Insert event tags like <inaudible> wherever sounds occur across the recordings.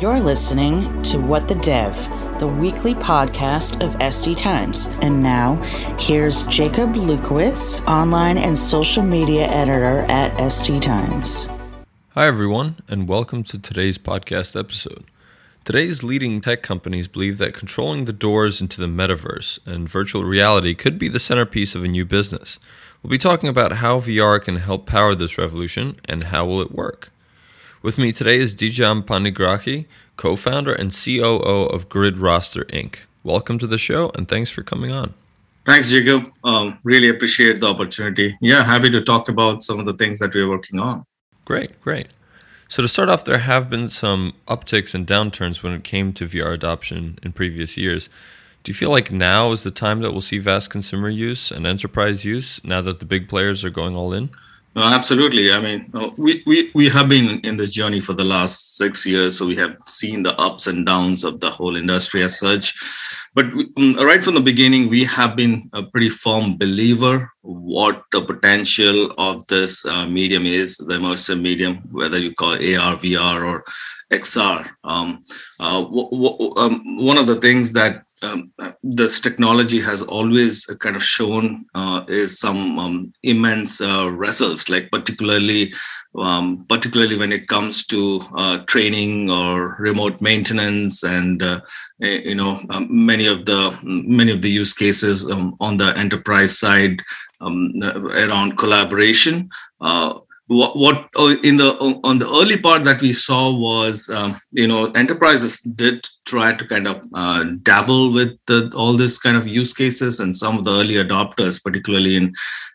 You're listening to What the Dev, the weekly podcast of SD Times. And now, here's Jacob Lewkowicz, online and social media editor at SD Times. Hi, everyone, and welcome to today's podcast episode. Today's leading tech companies believe that controlling the doors into the metaverse and virtual reality could be the centerpiece of a new business. We'll be talking about how VR can help power this revolution and how will it work. With me today is Dijam Panigrahi, co-founder and COO of GridRaster Inc. Welcome to the show and thanks for coming on. Thanks, Jacob. Um, really appreciate the opportunity. Yeah, happy to talk about some of the things that we're working on. Great, great. So to start off, there have been some upticks and downturns when it came to VR adoption in previous years. Do you feel like now is the time that we'll see vast consumer use and enterprise use now that the big players are going all in? No, absolutely. I mean, uh, we, we, we have been in this journey for the last six years, so we have seen the ups and downs of the whole industry as such. But we, um, right from the beginning, we have been a pretty firm believer what the potential of this uh, medium is, the immersive medium, whether you call it AR, VR, or XR. Um, uh, w- w- um, one of the things that um, this technology has always kind of shown uh, is some um, immense uh, results, like particularly um, particularly when it comes to uh, training or remote maintenance, and uh, eh, you know um, many of the many of the use cases um, on the enterprise side um, around collaboration. Uh, what, what uh, in the on the early part that we saw was um, you know enterprises did try to kind of uh, dabble with the, all this kind of use cases and some of the early adopters particularly in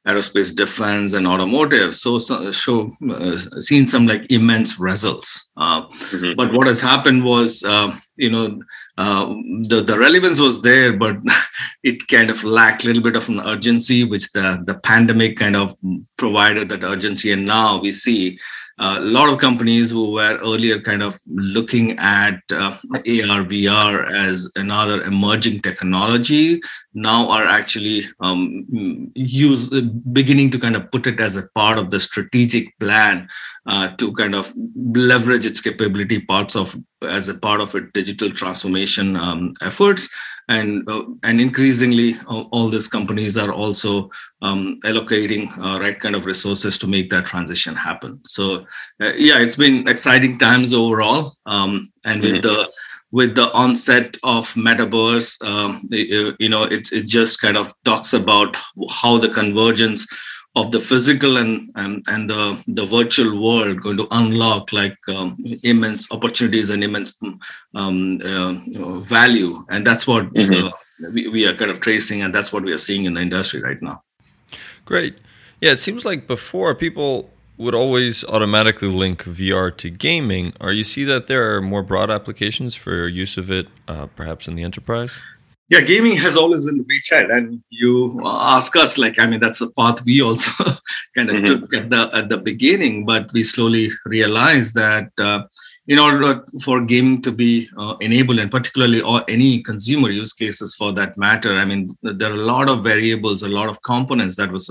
aerospace defense and automotive so, so show uh, seen some like immense results uh, mm-hmm. but what has happened was um, you know uh, the the relevance was there, but <laughs> it kind of lacked a little bit of an urgency, which the the pandemic kind of provided that urgency. And now we see uh, a lot of companies who were earlier kind of looking at uh, AR VR as another emerging technology now are actually um, use beginning to kind of put it as a part of the strategic plan uh, to kind of leverage its capability parts of as a part of its digital transformation um, efforts. And uh, and increasingly uh, all these companies are also um, allocating uh, right kind of resources to make that transition happen. So uh, yeah it's been exciting times overall. Um, and with mm-hmm. the with the onset of metaverse um, you know it, it just kind of talks about how the convergence of the physical and and, and the the virtual world going to unlock like um, immense opportunities and immense um, uh, value and that's what mm-hmm. uh, we, we are kind of tracing and that's what we are seeing in the industry right now great yeah it seems like before people would always automatically link VR to gaming. Are you see that there are more broad applications for use of it, uh, perhaps in the enterprise? Yeah gaming has always been the beachhead and you ask us like i mean that's the path we also <laughs> kind of mm-hmm. took at the at the beginning but we slowly realized that uh, in order for gaming to be uh, enabled and particularly or any consumer use cases for that matter i mean there are a lot of variables a lot of components that was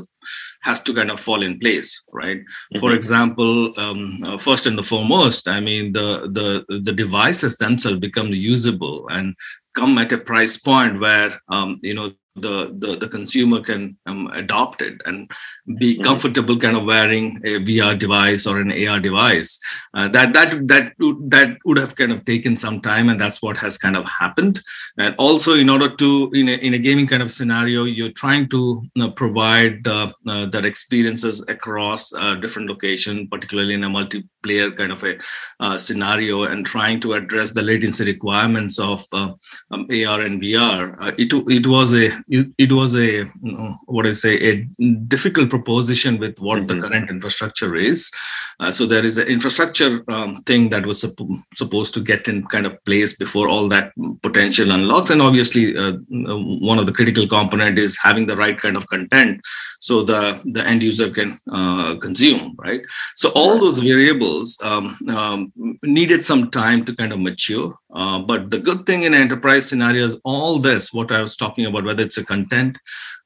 has to kind of fall in place right mm-hmm. for example um, uh, first and the foremost i mean the the the devices themselves become usable and come at a price point where um, you know the, the, the consumer can um, adopt it and be mm-hmm. comfortable kind of wearing a VR device or an AR device. Uh, that that that that would have kind of taken some time, and that's what has kind of happened. And also, in order to in a, in a gaming kind of scenario, you're trying to you know, provide uh, uh, that experiences across uh, different location, particularly in a multiplayer kind of a uh, scenario, and trying to address the latency requirements of uh, um, AR and VR. it it was a it, was a you know, what I say a difficult proposition with what mm-hmm. the current infrastructure is. Uh, so there is an infrastructure um, thing that was supp- supposed to get in kind of place before all that potential unlocks, and obviously uh, one of the critical component is having the right kind of content so the the end user can uh, consume right. So all those variables um, um, needed some time to kind of mature. Uh, but the good thing in enterprise scenarios, all this, what I was talking about, whether it's a content,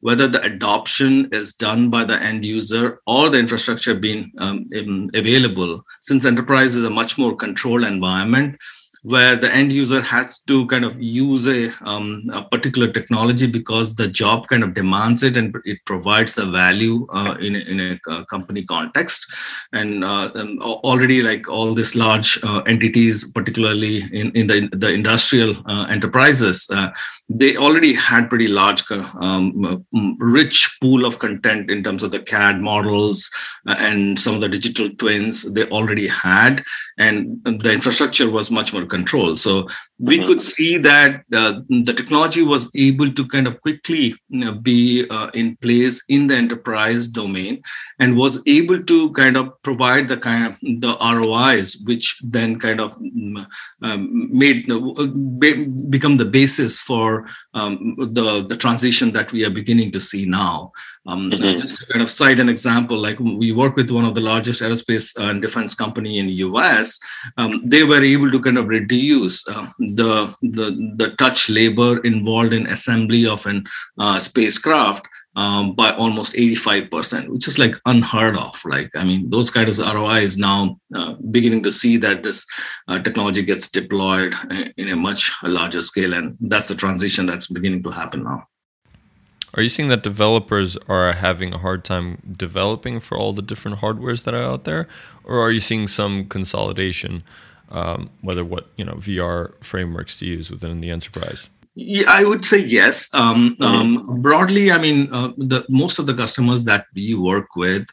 whether the adoption is done by the end user or the infrastructure being um, available, since enterprise is a much more controlled environment, where the end user has to kind of use a, um, a, particular technology because the job kind of demands it and it provides the value uh, in, a, in a company context. And, uh, and, already, like all these large uh, entities, particularly in, in the, the industrial uh, enterprises, uh, they already had pretty large, um, rich pool of content in terms of the CAD models and some of the digital twins they already had. And the infrastructure was much more control. So we mm-hmm. could see that uh, the technology was able to kind of quickly you know, be uh, in place in the enterprise domain and was able to kind of provide the kind of the ROIs, which then kind of mm, um, made uh, become the basis for um, the the transition that we are beginning to see now. Um, mm-hmm. Just to kind of cite an example, like we work with one of the largest aerospace and defense company in the US. Um, they were able to kind of reduce uh, the, the, the touch labor involved in assembly of an uh, spacecraft um, by almost 85%, which is like unheard of. Like, I mean, those kinds of ROIs now uh, beginning to see that this uh, technology gets deployed in a much larger scale. And that's the transition that's beginning to happen now. Are you seeing that developers are having a hard time developing for all the different hardwares that are out there, or are you seeing some consolidation, um, whether what you know VR frameworks to use within the enterprise? Yeah, I would say yes. Um, um, broadly, I mean, uh, the most of the customers that we work with,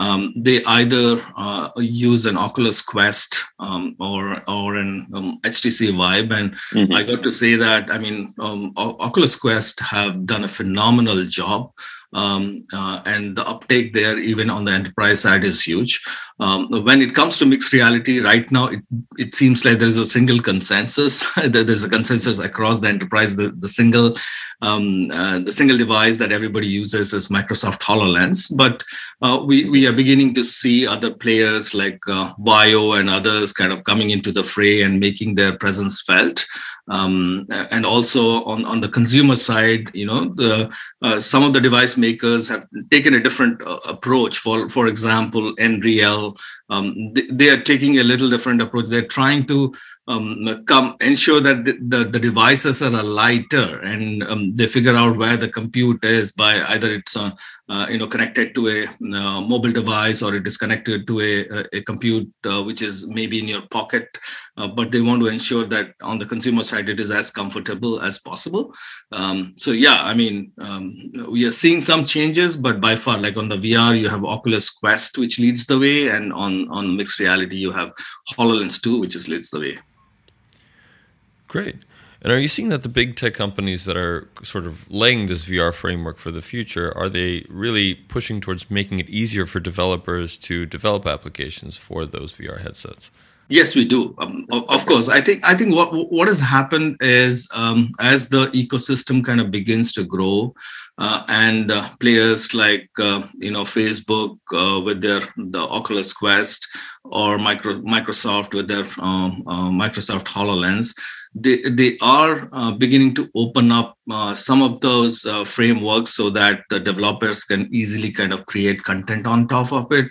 um, they either uh, use an Oculus Quest um, or or an HTC um, Vive, and mm-hmm. I got to say that I mean, um, Oculus Quest have done a phenomenal job um, uh, and the uptake there, even on the enterprise side, is huge. Um, when it comes to mixed reality, right now it, it seems like there is a single consensus. <laughs> There's a consensus across the enterprise. The, the single um, uh, the single device that everybody uses is Microsoft HoloLens. But uh, we we are beginning to see other players like uh, Bio and others kind of coming into the fray and making their presence felt. Um, and also on, on the consumer side, you know, the, uh, some of the device makers have taken a different uh, approach. For for example, Nreal, um, they, they, are taking a little different approach. They're trying to um, come ensure that the, the, the, devices are lighter and um, they figure out where the compute is by either it's uh, uh, you know connected to a uh, mobile device or it is connected to a, a, compute uh, which is maybe in your pocket but they want to ensure that on the consumer side it is as comfortable as possible um, so yeah i mean um, we are seeing some changes but by far like on the vr you have oculus quest which leads the way and on on mixed reality you have hololens 2 which is leads the way Great. And are you seeing that the big tech companies that are sort of laying this VR framework for the future are they really pushing towards making it easier for developers to develop applications for those VR headsets? Yes, we do. Um, of course, I think I think what what has happened is um, as the ecosystem kind of begins to grow, uh, and uh, players like uh, you know Facebook uh, with their the Oculus Quest or micro, Microsoft with their um, uh, Microsoft Hololens, they, they are uh, beginning to open up uh, some of those uh, frameworks so that the developers can easily kind of create content on top of it.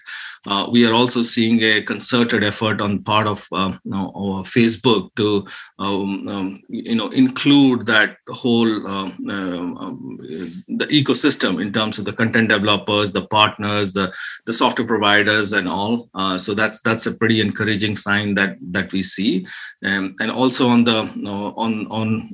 Uh, we are also seeing a concerted effort on part of uh, you know, Facebook to um, um, you know include that whole um, uh, um, the ecosystem in terms of the content developers, the partners, the the software providers, and all. so that's that's a pretty encouraging sign that that we see, um, and also on the on on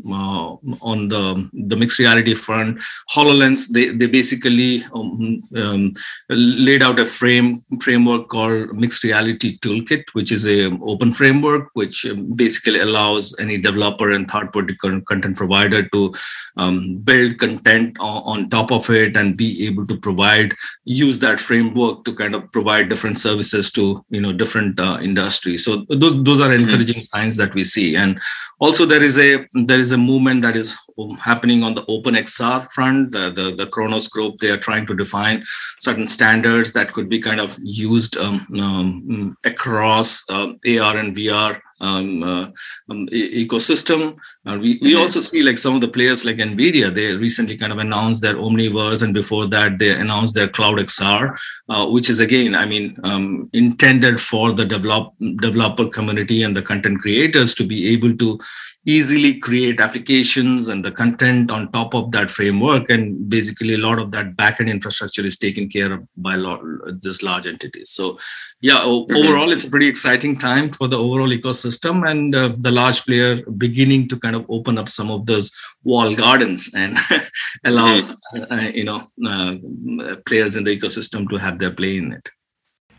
on the the mixed reality front, HoloLens, they, they basically um, um, laid out a frame framework called Mixed Reality Toolkit, which is a open framework, which um, basically allows any developer and third-party content provider to um, build content on, on top of it and be able to provide, use that framework to kind of provide different services to, you know, different uh, industries. So those, those are mm-hmm. encouraging mm-hmm. signs that we see. And also there is a, there is a movement that is happening on the OpenXR front. The, the, the group, they are trying to define certain standards that could be kind of used um, um, across uh, AR and VR um, uh, um, e- ecosystem. Uh, we, we mm-hmm. also see like some of the players like NVIDIA, they recently kind of announced their Omniverse, and before that, they announced their Cloud XR, uh, which is again, I mean, um, intended for the develop, developer community and the content creators to be able to easily create applications and the content on top of that framework and basically a lot of that backend infrastructure is taken care of by lot, this large entities so yeah mm-hmm. overall it's a pretty exciting time for the overall ecosystem and uh, the large player beginning to kind of open up some of those wall gardens and <laughs> allows mm-hmm. uh, you know uh, players in the ecosystem to have their play in it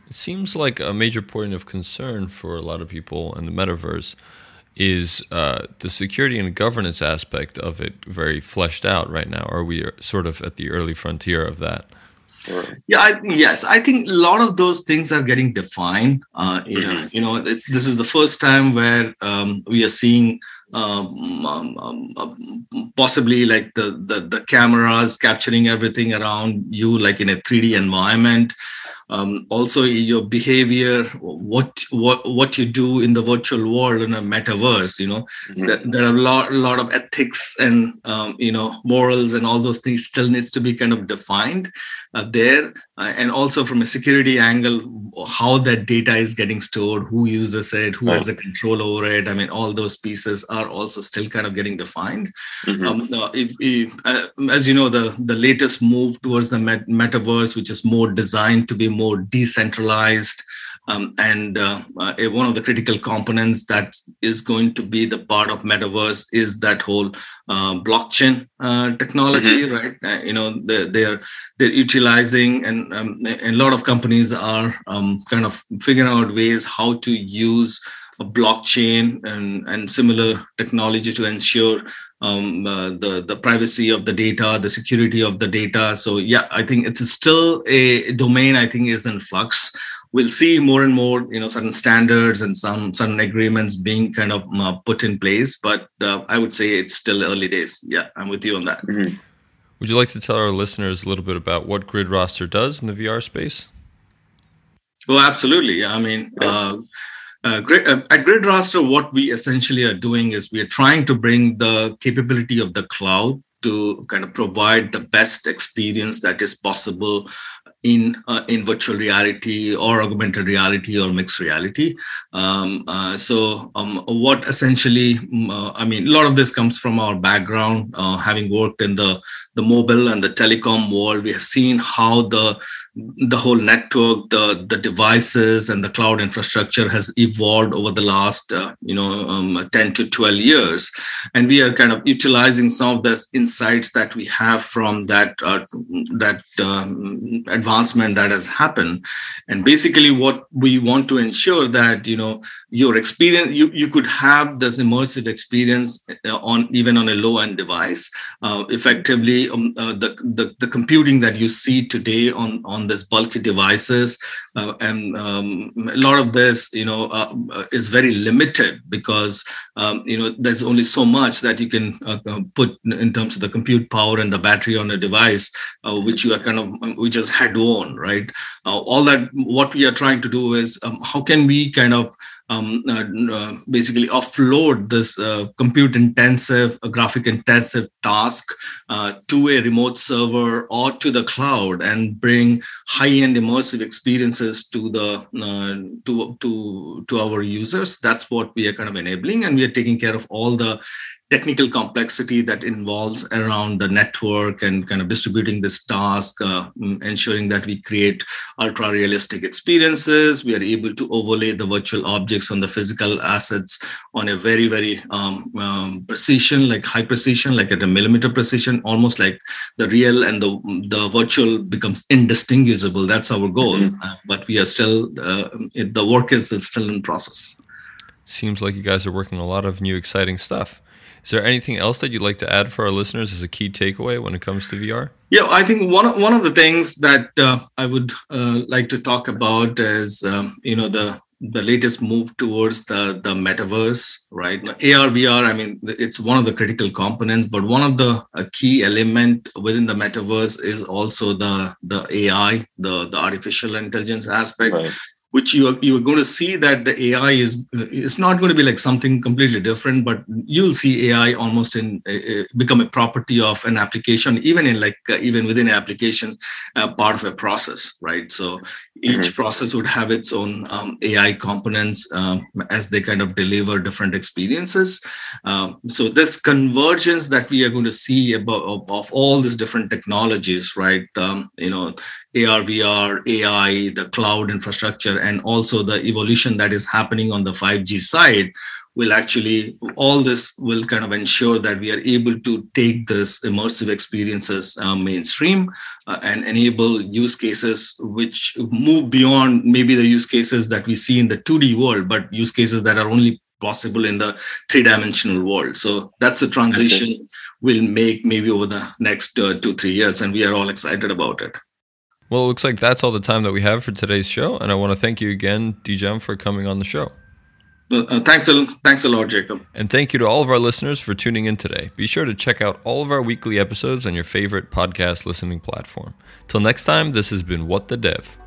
it seems like a major point of concern for a lot of people in the metaverse is uh, the security and governance aspect of it very fleshed out right now? Are we sort of at the early frontier of that? Yeah, I, yes, I think a lot of those things are getting defined. Uh, mm-hmm. You know, this is the first time where um, we are seeing um, um, um, um, possibly like the, the the cameras capturing everything around you, like in a 3D environment um, also your behavior what what what you do in the virtual world in a metaverse you know mm-hmm. there, there, are a lot, a lot of ethics and um, you know morals and all those things still needs to be kind of defined uh, there uh, and also from a security angle how that data is getting stored who uses it who has the control over it. I mean all those pieces are also still kind of getting defined. Mm-hmm. um, uh, if, if, uh, as you know the the latest move towards the met- metaverse which is more designed to be more decentralized um, and uh, uh, one of the critical components that is going to be the part of metaverse is that whole uh, blockchain uh, technology, mm-hmm. right? Uh, you know, they're, they're they're utilizing, and, um, and a lot of companies are um, kind of figuring out ways how to use a blockchain and, and similar technology to ensure um, uh, the the privacy of the data, the security of the data. So yeah, I think it's still a domain. I think is in flux. We'll see more and more, you know, certain standards and some certain agreements being kind of uh, put in place. But uh, I would say it's still early days. Yeah, I'm with you on that. Mm-hmm. Would you like to tell our listeners a little bit about what GridRaster does in the VR space? Well, absolutely. I mean. Uh, uh, uh, at GridRaster, what we essentially are doing is we are trying to bring the capability of the cloud to kind of provide the best experience that is possible in uh, in virtual reality or augmented reality or mixed reality. Um, uh, so, um, what essentially, mm, uh, I mean, a lot of this comes from our background, uh, having worked in the the mobile and the telecom world. We have seen how the the whole network, the the devices, and the cloud infrastructure has evolved over the last uh, you know um, ten to twelve years, and we are kind of utilizing some of the insights that we have from that uh, that um, that has happened, and basically what we want to ensure that you know your experience you you could have this immersive experience uh, on even on a low end device, uh, effectively um, uh, the, the the computing that you see today on on this bulky devices uh, and um, a lot of this you know uh, is very limited because um, you know there's only so much that you can uh, uh put in terms of the compute power and the battery on a device uh, which you are kind of which is head on right uh, all that what we are trying to do is um, how can we kind of um, uh, uh, basically offload this uh, compute intensive, graphic intensive task uh, to a remote server or to the cloud and bring high end immersive experiences to the uh, to to to our users. That's what we are kind of enabling, and we are taking care of all the technical complexity that involves around the network and kind of distributing this task, uh, ensuring that we create ultra realistic experiences. We are able to overlay the virtual objects on the physical assets on a very, very um, um, precision, like high precision, like at a millimeter precision, almost like the real and the, the virtual becomes indistinguishable. That's our goal. Mm-hmm. Uh, but we are still, uh, it, the work is still in process. Seems like you guys are working a lot of new exciting stuff. Is there anything else that you'd like to add for our listeners as a key takeaway when it comes to VR? Yeah, I think one one of the things that uh, I would uh, like to talk about is um, you know the the latest move towards the the metaverse, right? AR VR. I mean, it's one of the critical components, but one of the key element within the metaverse is also the the AI, the the artificial intelligence aspect. Right which you are, you are going to see that the AI is it's not going to be like something completely different, but you'll see AI almost in uh, become a property of an application, even in like uh, even within an application, uh, part of a process, right? So each mm-hmm. process would have its own um, AI components um, as they kind of deliver different experiences. Um, so this convergence that we are going to see about of, of all these different technologies, right? Um, you know, AR, VR, AI, the cloud infrastructure, and also the evolution that is happening on the 5G side will actually all this will kind of ensure that we are able to take this immersive experiences uh, mainstream uh, and enable use cases which move beyond maybe the use cases that we see in the 2d world but use cases that are only possible in the three dimensional world. So that's the transition we'll make maybe over the next uh, two three years and we are all excited about it. Well it looks like that's all the time that we have for today's show and i want to thank you again Dijam for coming on the show uh, thanks, a, thanks a lot, Jacob. And thank you to all of our listeners for tuning in today. Be sure to check out all of our weekly episodes on your favorite podcast listening platform. Till next time, this has been What the Dev.